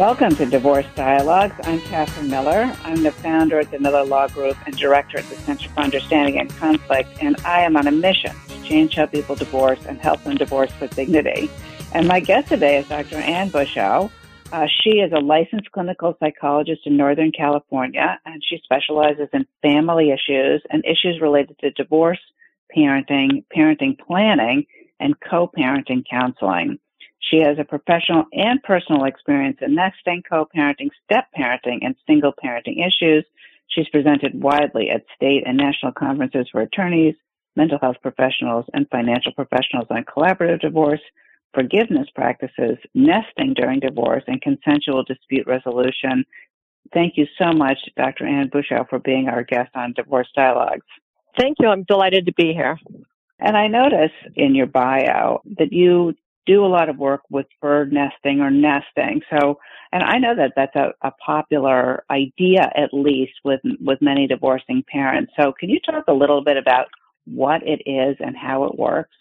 Welcome to Divorce Dialogues. I'm Catherine Miller. I'm the founder of the Miller Law Group and director at the Center for Understanding and Conflict, and I am on a mission to change how people divorce and help them divorce with dignity. And my guest today is Dr. Ann Buscho. Uh, she is a licensed clinical psychologist in Northern California, and she specializes in family issues and issues related to divorce, parenting, parenting planning, and co-parenting counseling. She has a professional and personal experience in nesting, co-parenting, step parenting, and single parenting issues. She's presented widely at state and national conferences for attorneys, mental health professionals, and financial professionals on collaborative divorce, forgiveness practices, nesting during divorce, and consensual dispute resolution. Thank you so much, Dr. Ann Buscho, for being our guest on Divorce Dialogues. Thank you. I'm delighted to be here. And I notice in your bio that you do a lot of work with bird nesting or nesting. So, and I know that that's a, a popular idea, at least with with many divorcing parents. So, can you talk a little bit about what it is and how it works?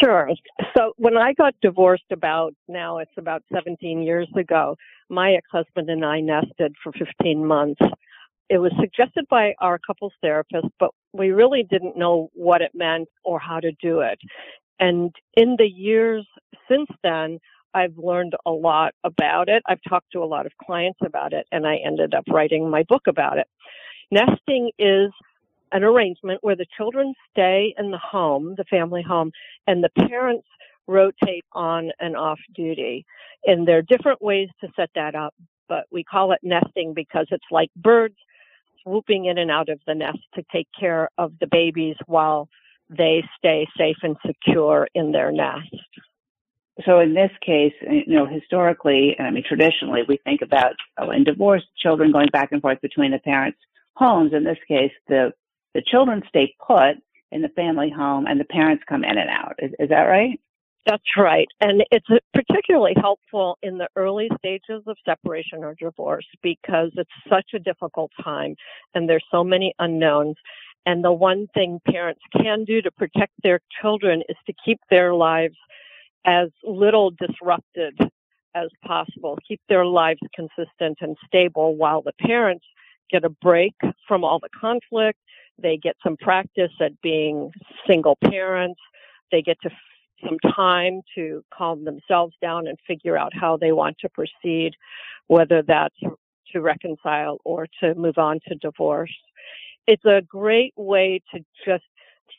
Sure. So when I got divorced about now it's about 17 years ago, my ex-husband and I nested for 15 months. It was suggested by our couples therapist, but we really didn't know what it meant or how to do it. And in the years since then, I've learned a lot about it. I've talked to a lot of clients about it, and I ended up writing my book about it. Nesting is an arrangement where the children stay in the home, the family home, and the parents rotate on and off duty. And there are different ways to set that up, but we call it nesting because it's like birds swooping in and out of the nest to take care of the babies while they stay safe and secure in their nest. So in this case, you know, historically, and I mean traditionally, we think about oh, in divorce, children going back and forth between the parents' homes. In this case, the the children stay put in the family home, and the parents come in and out. Is, is that right? That's right. And it's particularly helpful in the early stages of separation or divorce because it's such a difficult time and there's so many unknowns. And the one thing parents can do to protect their children is to keep their lives as little disrupted as possible, keep their lives consistent and stable while the parents get a break from all the conflict. They get some practice at being single parents. They get to some time to calm themselves down and figure out how they want to proceed, whether that's to reconcile or to move on to divorce it's a great way to just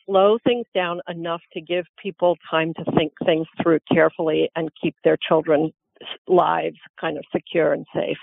slow things down enough to give people time to think things through carefully and keep their children's lives kind of secure and safe.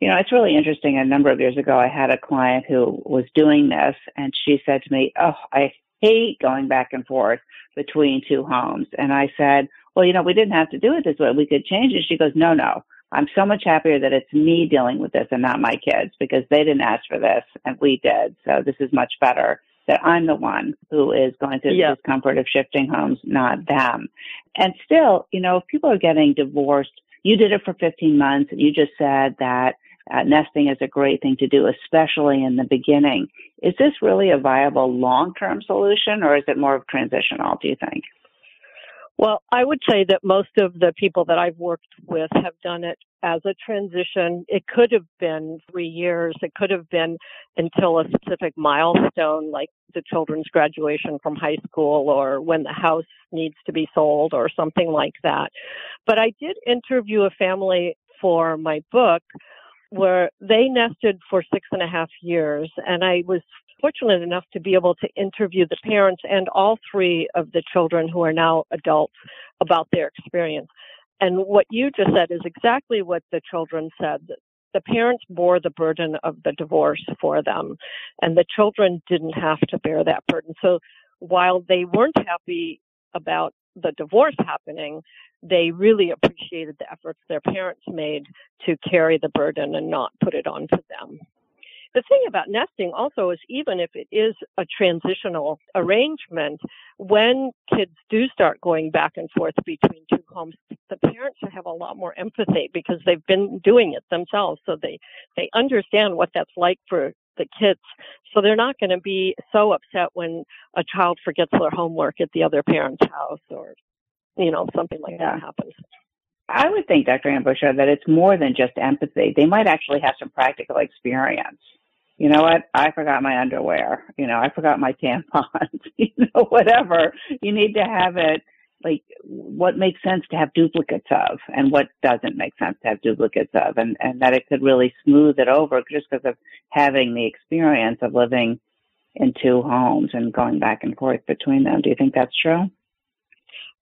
You know, it's really interesting. A number of years ago, I had a client who was doing this, and she said to me, Oh, I hate going back and forth between two homes. And I said, Well, you know, we didn't have to do it this way. We could change it. She goes, No, no. I'm so much happier that it's me dealing with this and not my kids because they didn't ask for this and we did. So this is much better that I'm the one who is going through the discomfort of shifting homes, not them. And still, you know, if people are getting divorced, you did it for 15 months and you just said that uh, nesting is a great thing to do, especially in the beginning. Is this really a viable long-term solution or is it more of transitional, do you think? Well, I would say that most of the people that I've worked with have done it as a transition. It could have been three years. It could have been until a specific milestone, like the children's graduation from high school or when the house needs to be sold or something like that. But I did interview a family for my book where they nested for six and a half years and I was fortunate enough to be able to interview the parents and all three of the children who are now adults about their experience. And what you just said is exactly what the children said. The parents bore the burden of the divorce for them, and the children didn't have to bear that burden. So while they weren't happy about the divorce happening, they really appreciated the efforts their parents made to carry the burden and not put it onto them. The thing about nesting also is even if it is a transitional arrangement, when kids do start going back and forth between two homes, the parents have a lot more empathy because they've been doing it themselves. So they, they understand what that's like for the kids. So they're not going to be so upset when a child forgets their homework at the other parent's house or, you know, something like yeah. that happens. I would think, Dr. Ann Buscho, that it's more than just empathy. They might actually have some practical experience you know what? I forgot my underwear. You know, I forgot my tampons. you know, whatever. You need to have it like what makes sense to have duplicates of and what doesn't make sense to have duplicates of and, and that it could really smooth it over just because of having the experience of living in two homes and going back and forth between them. Do you think that's true?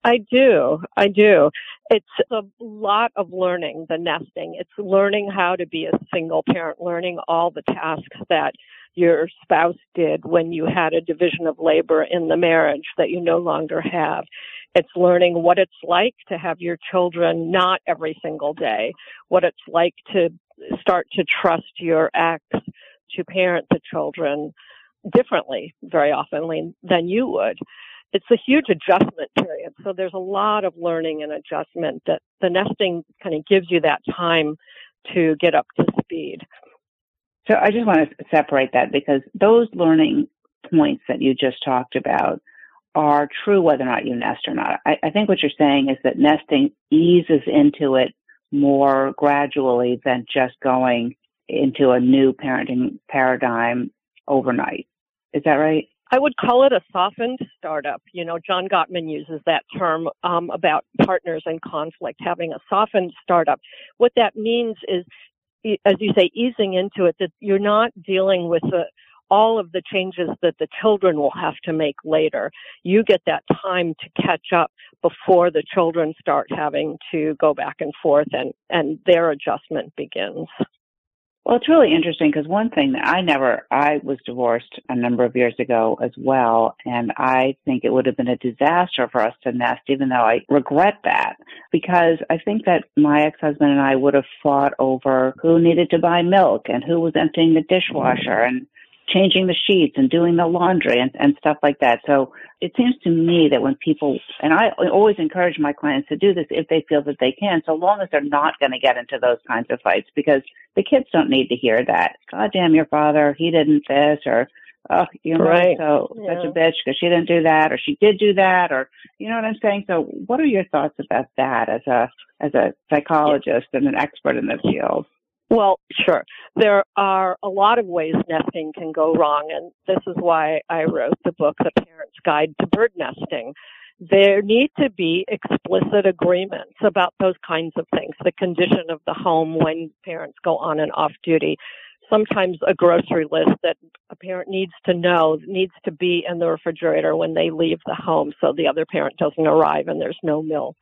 I do. I do. It's a lot of learning, the nesting. It's learning how to be a single parent, learning all the tasks that your spouse did when you had a division of labor in the marriage that you no longer have. It's learning what it's like to have your children not every single day, what it's like to start to trust your ex to parent the children differently very often than you would it's a huge adjustment period. So there's a lot of learning and adjustment that the nesting kind of gives you that time to get up to speed. So I just want to separate that because those learning points that you just talked about are true whether or not you nest or not. I, I think what you're saying is that nesting eases into it more gradually than just going into a new parenting paradigm overnight. Is that right? I would call it a softened startup. You know, John Gottman uses that term um, about partners and conflict, having a softened startup. What that means is, as you say, easing into it, that you're not dealing with the, all of the changes that the children will have to make later. You get that time to catch up before the children start having to go back and forth and, and their adjustment begins. Well, it's really interesting because one thing that I never, I was divorced a number of years ago as well, and I think it would have been a disaster for us to nest, even though I regret that, because I think that my ex-husband and I would have fought over who needed to buy milk and who was emptying the dishwasher and changing the sheets and doing the laundry and, and stuff like that. So it seems to me that when people, and I always encourage my clients to do this if they feel that they can, so long as they're not going to get into those kinds of fights, because the kids don't need to hear that. God damn your father, he didn't this, or oh, you know, right. so yeah. such a bitch because she didn't do that, or she did do that, or you know what I'm saying. So, what are your thoughts about that as a as a psychologist and an expert in the field? Well, sure. There are a lot of ways nesting can go wrong, and this is why I wrote the book, The Parent's Guide to Bird Nesting. There need to be explicit agreements about those kinds of things, the condition of the home when parents go on and off duty. Sometimes a grocery list that a parent needs to know needs to be in the refrigerator when they leave the home so the other parent doesn't arrive and there's no milk.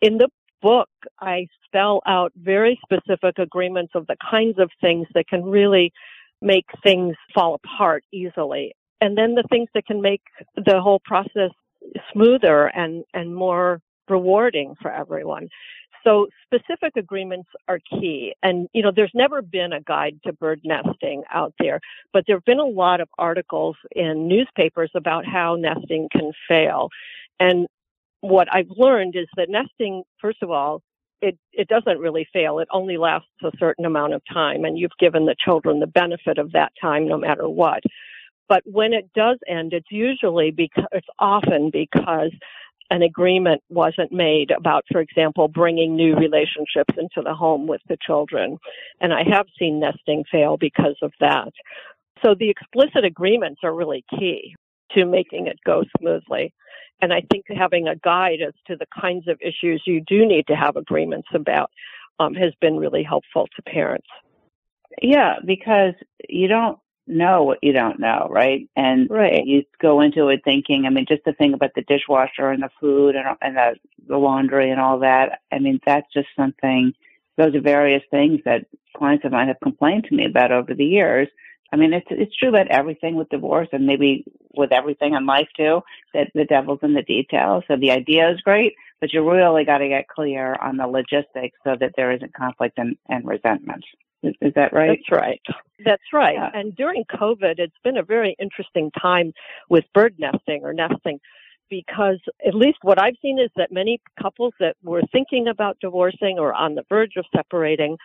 In the book, I spell out very specific agreements of the kinds of things that can really make things fall apart easily. And then the things that can make the whole process smoother and, and more rewarding for everyone. So specific agreements are key. And, you know, there's never been a guide to bird nesting out there, but there have been a lot of articles in newspapers about how nesting can fail. And what I've learned is that nesting, first of all, it, it doesn't really fail. It only lasts a certain amount of time, and you've given the children the benefit of that time no matter what. But when it does end, it's usually because, it's often because an agreement wasn't made about, for example, bringing new relationships into the home with the children. And I have seen nesting fail because of that. So the explicit agreements are really key to making it go smoothly. And I think having a guide as to the kinds of issues you do need to have agreements about um, has been really helpful to parents. Yeah, because you don't know what you don't know, right? And right. you go into it thinking, I mean, just the thing about the dishwasher and the food and, and the, the laundry and all that. I mean, that's just something, those are various things that clients of mine have complained to me about over the years I mean, it's it's true about everything with divorce, and maybe with everything in life too. That the devil's in the details. So the idea is great, but you really got to get clear on the logistics so that there isn't conflict and, and resentment. Is, is, that right? That's right. That's right. Yeah. And during COVID, it's been a very interesting time with bird nesting or nesting because at least what I've seen is that many couples that were thinking about divorcing or on the verge of separating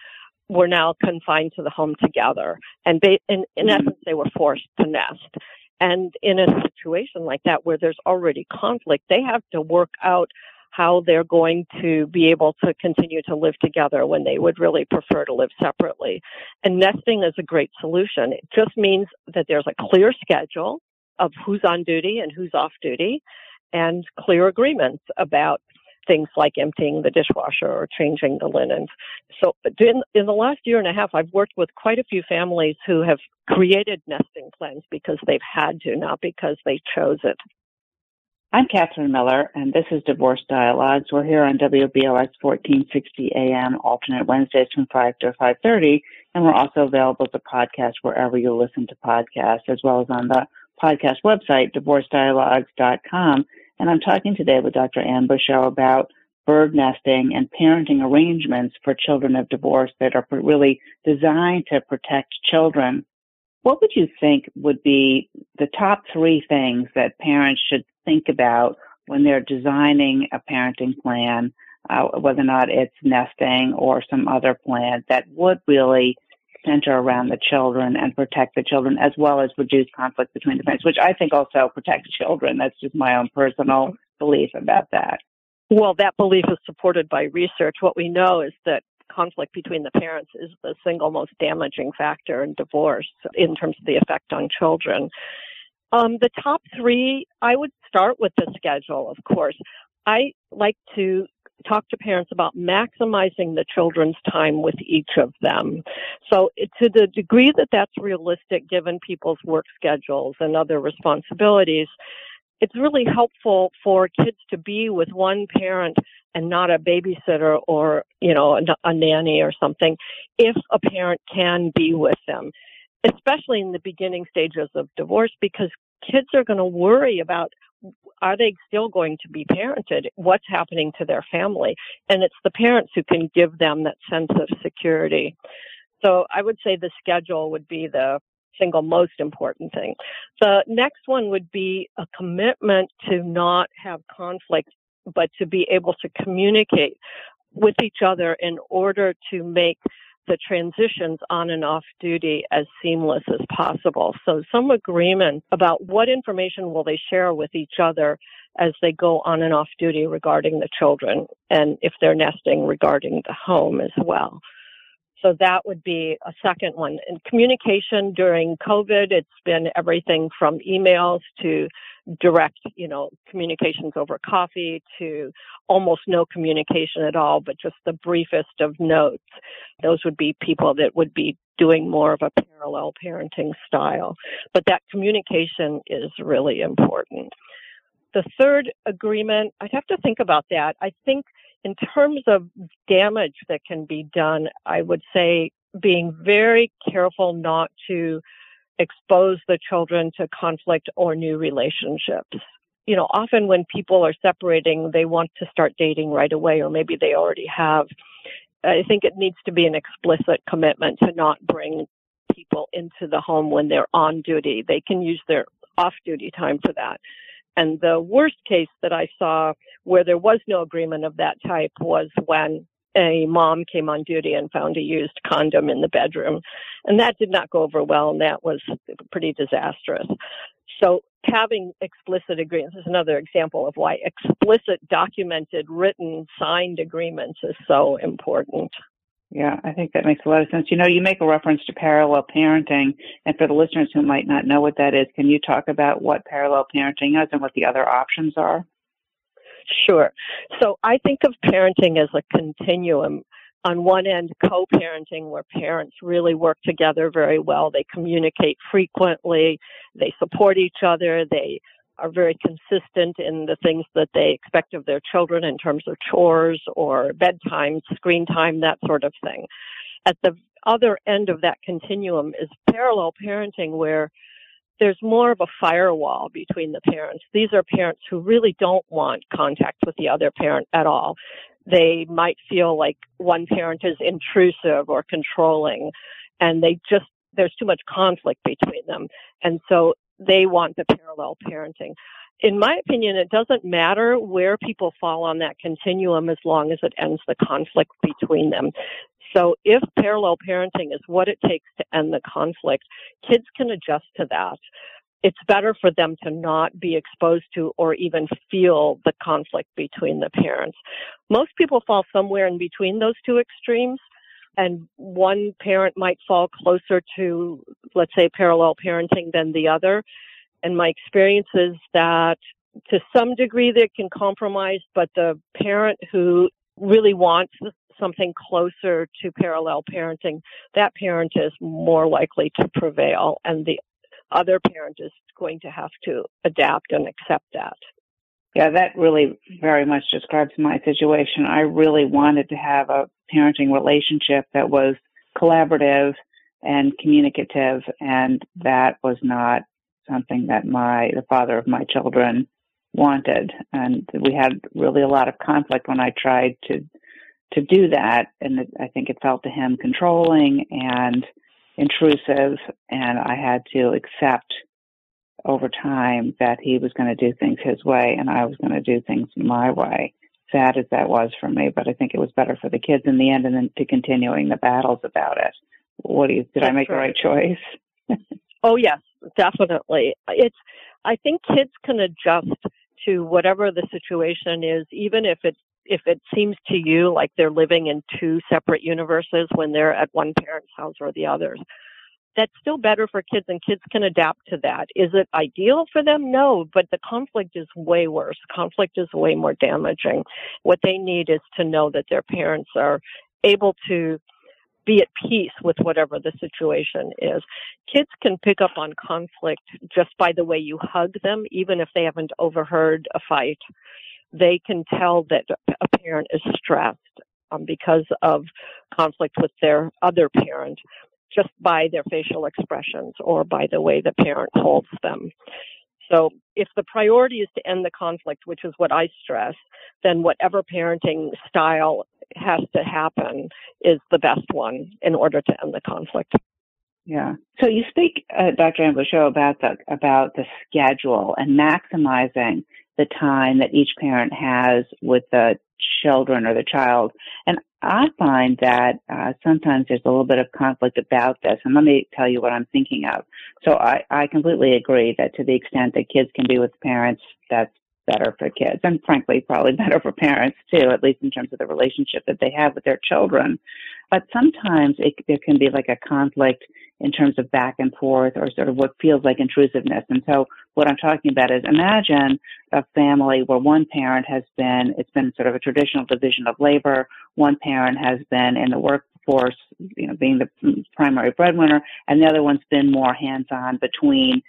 were now confined to the home together. And they, in, in mm-hmm. essence, they were forced to nest. And in a situation like that where there's already conflict, they have to work out how they're going to be able to continue to live together when they would really prefer to live separately. And nesting is a great solution. It just means that there's a clear schedule of who's on duty and who's off duty and clear agreements about things like emptying the dishwasher or changing the linens. So in, in the last year and a half, I've worked with quite a few families who have created nesting plans because they've had to, not because they chose it. I'm Catherine Miller, and this is Divorce Dialogues. We're here on WBOX 1460 AM, alternate Wednesdays from 5 to 5.30, and we're also available as a podcast wherever you listen to podcasts, as well as on the podcast website, divorcedialogues.com. And I'm talking today with Dr. Ann Buscho about bird nesting and parenting arrangements for children of divorce that are really designed to protect children. What would you think would be the top three things that parents should think about when they're designing a parenting plan, uh, whether or not it's nesting or some other plan that would really center around the children and protect the children as well as reduce conflict between the parents, which I think also protects children. That's just my own personal belief about that. Well, that belief is supported by research. What we know is that conflict between the parents is the single most damaging factor in divorce in terms of the effect on children. Um, the top three, I would start with the schedule, of course. I like to talk to parents about maximizing the children's time with each of them. So to the degree that that's realistic given people's work schedules and other responsibilities, it's really helpful for kids to be with one parent and not a babysitter or, you know, a, a nanny or something if a parent can be with them, especially in the beginning stages of divorce because kids are going to worry about are they still going to be parented? What's happening to their family? And it's the parents who can give them that sense of security. So I would say the schedule would be the single most important thing. The next one would be a commitment to not have conflict, but to be able to communicate with each other in order to make the transitions on and off duty as seamless as possible. So some agreement about what information will they share with each other as they go on and off duty regarding the children and if they're nesting regarding the home as well. So that would be a second one. And communication during COVID, it's been everything from emails to direct, you know, communications over coffee to almost no communication at all, but just the briefest of notes. Those would be people that would be doing more of a parallel parenting style. But that communication is really important. The third agreement, I'd have to think about that. I think in terms of damage that can be done, I would say being very careful not to expose the children to conflict or new relationships. You know, often when people are separating, they want to start dating right away, or maybe they already have. I think it needs to be an explicit commitment to not bring people into the home when they're on duty. They can use their off duty time for that. And the worst case that I saw where there was no agreement of that type was when a mom came on duty and found a used condom in the bedroom. And that did not go over well, and that was pretty disastrous. So having explicit agreements is another example of why explicit, documented, written, signed agreements is so important. Yeah, I think that makes a lot of sense. You know, you make a reference to parallel parenting, and for the listeners who might not know what that is, can you talk about what parallel parenting is and what the other options are? Sure. So I think of parenting as a continuum. On one end, co parenting, where parents really work together very well. They communicate frequently, they support each other, they are very consistent in the things that they expect of their children in terms of chores or bedtime, screen time, that sort of thing. At the other end of that continuum is parallel parenting where there's more of a firewall between the parents. These are parents who really don't want contact with the other parent at all. They might feel like one parent is intrusive or controlling and they just, there's too much conflict between them. And so they want the parallel parenting. In my opinion, it doesn't matter where people fall on that continuum as long as it ends the conflict between them. So if parallel parenting is what it takes to end the conflict, kids can adjust to that. It's better for them to not be exposed to or even feel the conflict between the parents. Most people fall somewhere in between those two extremes and one parent might fall closer to, let's say, parallel parenting than the other. And my experience is that to some degree they can compromise, but the parent who really wants something closer to parallel parenting, that parent is more likely to prevail and the other parent is going to have to adapt and accept that. Yeah, that really very much describes my situation. I really wanted to have a parenting relationship that was collaborative and communicative, and that was not something that my the father of my children wanted. And we had really a lot of conflict when I tried to to do that, and I think it felt to him controlling and intrusive, and I had to accept over time that he was going to do things his way and I was going to do things my way. Sad as that was for me, but I think it was better for the kids in the end and then to continuing the battles about it. What do you, did That's I make right. the right choice? oh yes, definitely. It's, I think kids can adjust to whatever the situation is, even if it's if it seems to you like they're living in two separate universes when they're at one parent's house or the other's that's still better for kids and kids can adapt to that. Is it ideal for them? No, but the conflict is way worse. Conflict is way more damaging. What they need is to know that their parents are able to be at peace with whatever the situation is. Kids can pick up on conflict just by the way you hug them, even if they haven't overheard a fight. They can tell that a parent is stressed um, because of conflict with their other parent just by their facial expressions or by the way the parent holds them. So if the priority is to end the conflict, which is what I stress, then whatever parenting style has to happen is the best one in order to end the conflict. Yeah. So you speak, uh, Dr. Ann Buscho, about the about the schedule and maximizing the time that each parent has with the children or the child. And I find that uh, sometimes there's a little bit of conflict about this. And let me tell you what I'm thinking of. So I, I completely agree that to the extent that kids can be with parents, that's better for kids and frankly probably better for parents too, at least in terms of the relationship that they have with their children. But sometimes it, there can be like a conflict in terms of back and forth or sort of what feels like intrusiveness. And so what I'm talking about is imagine a family where one parent has been, it's been sort of a traditional division of labor. One parent has been in the workforce, you know, being the primary breadwinner, and the other one's been more hands-on between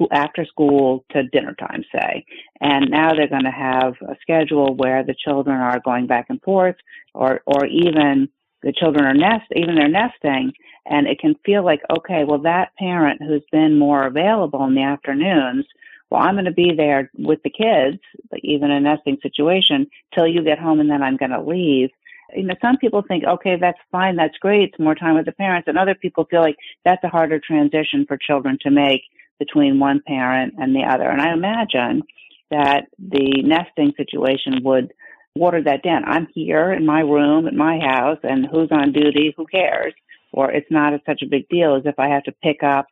school, after school to dinner time, say. And now they're going to have a schedule where the children are going back and forth or, or even the children are nest, even they're nesting, and it can feel like, okay, well, that parent who's been more available in the afternoons, well, I'm going to be there with the kids, even a nesting situation, till you get home, and then I'm going to leave. You know, some people think, okay, that's fine, that's great, it's more time with the parents, and other people feel like that's a harder transition for children to make between one parent and the other. And I imagine that the nesting situation would water that down. I'm here in my room at my house, and who's on duty? Who cares? Or it's not such a big deal as if I have to pick up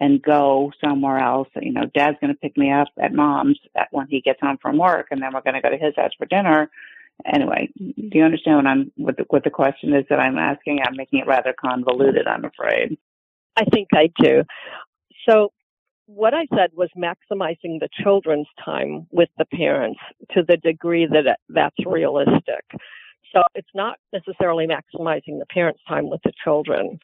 and go somewhere else. You know, Dad's going to pick me up at Mom's when he gets home from work, and then we're going to go to his house for dinner. Anyway, do you understand what I'm what the, what the question is that I'm asking? I'm making it rather convoluted. I'm afraid. I think I do. So what I said was maximizing the children's time with the parents to the degree that that's realistic. So it's not necessarily maximizing the parents' time with the children.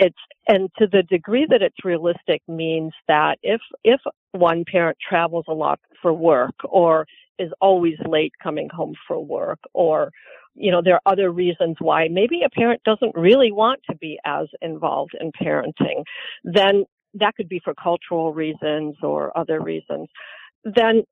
It's, and to the degree that it's realistic means that if, if one parent travels a lot for work or is always late coming home for work or you know, there are other reasons why maybe a parent doesn't really want to be as involved in parenting, then that could be for cultural reasons or other reasons. Then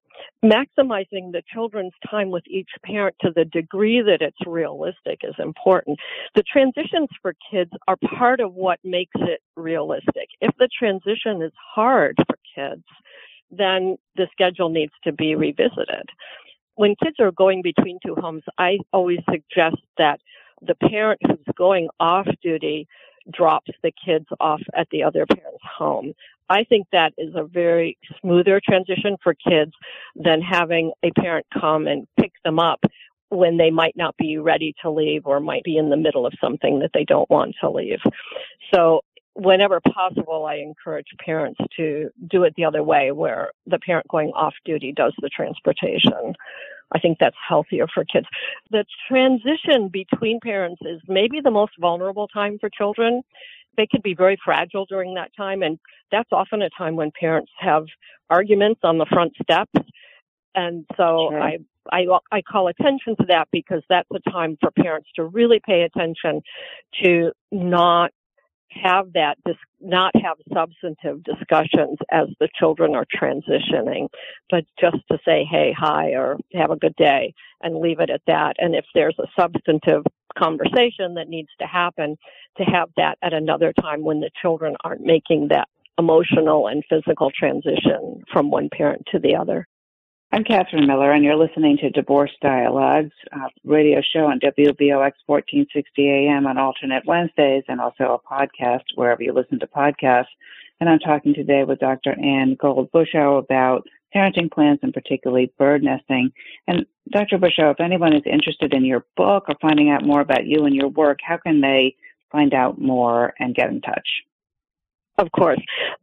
maximizing the children's time with each parent to the degree that it's realistic is important. The transitions for kids are part of what makes it realistic. If the transition is hard for kids, then the schedule needs to be revisited. When kids are going between two homes, I always suggest that the parent who's going off duty drops the kids off at the other parent's home. I think that is a very smoother transition for kids than having a parent come and pick them up when they might not be ready to leave or might be in the middle of something that they don't want to leave. So whenever possible, I encourage parents to do it the other way, where the parent going off duty does the transportation. I think that's healthier for kids. The transition between parents is maybe the most vulnerable time for children. They can be very fragile during that time, and that's often a time when parents have arguments on the front steps. And so sure. I, I, I call attention to that because that's a time for parents to really pay attention to not have that dis- not have substantive discussions as the children are transitioning but just to say hey hi or have a good day and leave it at that. And if there's a substantive conversation that needs to happen to have that at another time when the children aren't making that emotional and physical transition from one parent to the other I'm Catherine Miller, and you're listening to Divorce Dialogues, a radio show on WBOX 1460 AM on alternate Wednesdays, and also a podcast wherever you listen to podcasts. And I'm talking today with Dr. Ann Gold Buscho about parenting plans and particularly bird nesting. And Dr. Buscho, if anyone is interested in your book or finding out more about you and your work, how can they find out more and get in touch? Of course.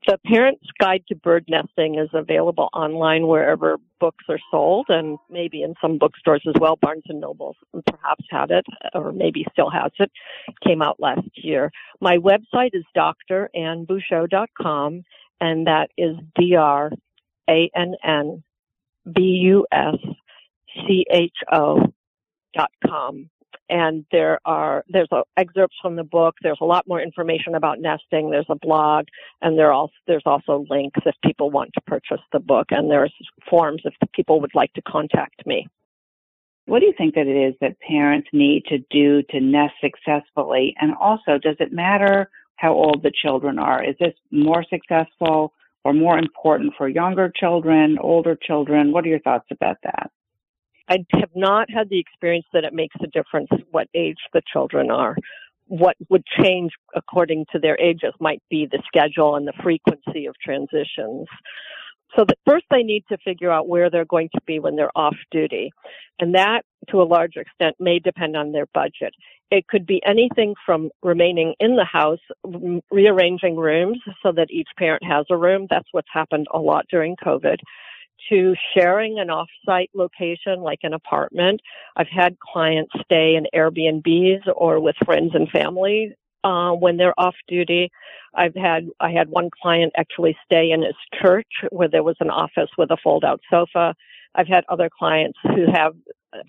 The Parent's Guide to Bird Nesting is available online wherever books are sold and maybe in some bookstores as well. Barnes and Noble perhaps had it or maybe still has it. it came out last year. My website is drannbuscho.com and that is D-R-A-N-N-B-U-S-C-H-O dot com and there are there's a, excerpts from the book. There's a lot more information about nesting. There's a blog, and there also there's also links if people want to purchase the book, and there's forms if people would like to contact me. What do you think that it is that parents need to do to nest successfully? And also, does it matter how old the children are? Is this more successful or more important for younger children, older children? What are your thoughts about that? I have not had the experience that it makes a difference what age the children are. What would change according to their ages might be the schedule and the frequency of transitions. So the, first they need to figure out where they're going to be when they're off duty. And that, to a large extent, may depend on their budget. It could be anything from remaining in the house, rearranging rooms so that each parent has a room. That's what's happened a lot during COVID to sharing an offsite location like an apartment. I've had clients stay in Airbnbs or with friends and family uh, when they're off duty. I've had I had one client actually stay in his church where there was an office with a fold out sofa. I've had other clients who have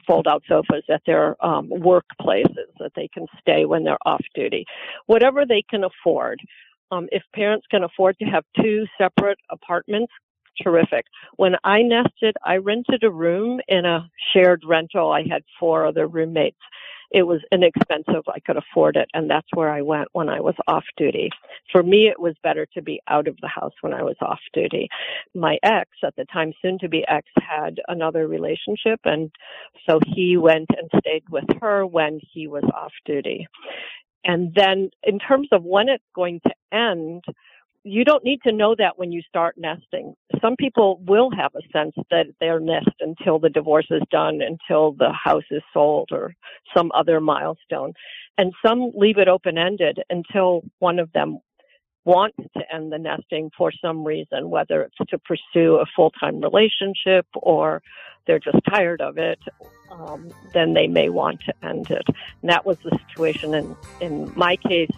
fold out sofas at their um, workplaces that they can stay when they're off duty. Whatever they can afford. Um, if parents can afford to have two separate apartments terrific. When I nested, I rented a room in a shared rental. I had four other roommates. It was inexpensive. I could afford it. And that's where I went when I was off duty. For me, it was better to be out of the house when I was off duty. My ex, at the time soon to be ex, had another relationship. And so he went and stayed with her when he was off duty. And then in terms of when it's going to end, you don't need to know that when you start nesting. Some people will have a sense that they're nest until the divorce is done, until the house is sold or some other milestone. And some leave it open ended until one of them wants to end the nesting for some reason, whether it's to pursue a full time relationship or they're just tired of it, um, then they may want to end it. And that was the situation in, in my case.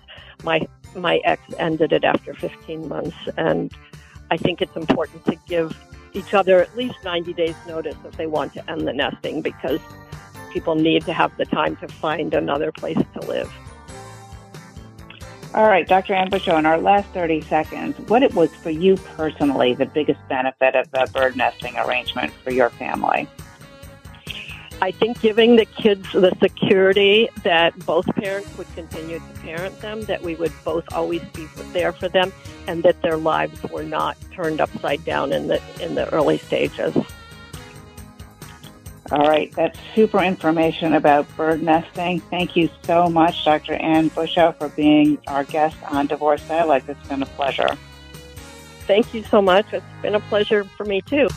My my ex ended it after 15 months, and I think it's important to give each other at least 90 days notice if they want to end the nesting because people need to have the time to find another place to live. All right, Dr. Ann Buscho, in our last 30 seconds, what it was for you personally the biggest benefit of the bird nesting arrangement for your family? I think giving the kids the security that both parents would continue to parent them, that we would both always be there for them, and that their lives were not turned upside down in the in the early stages. All right, that's super information about bird nesting. Thank you so much, Dr. Ann Buscho, for being our guest on Divorce Dialogue. It's been a pleasure. Thank you so much. It's been a pleasure for me too.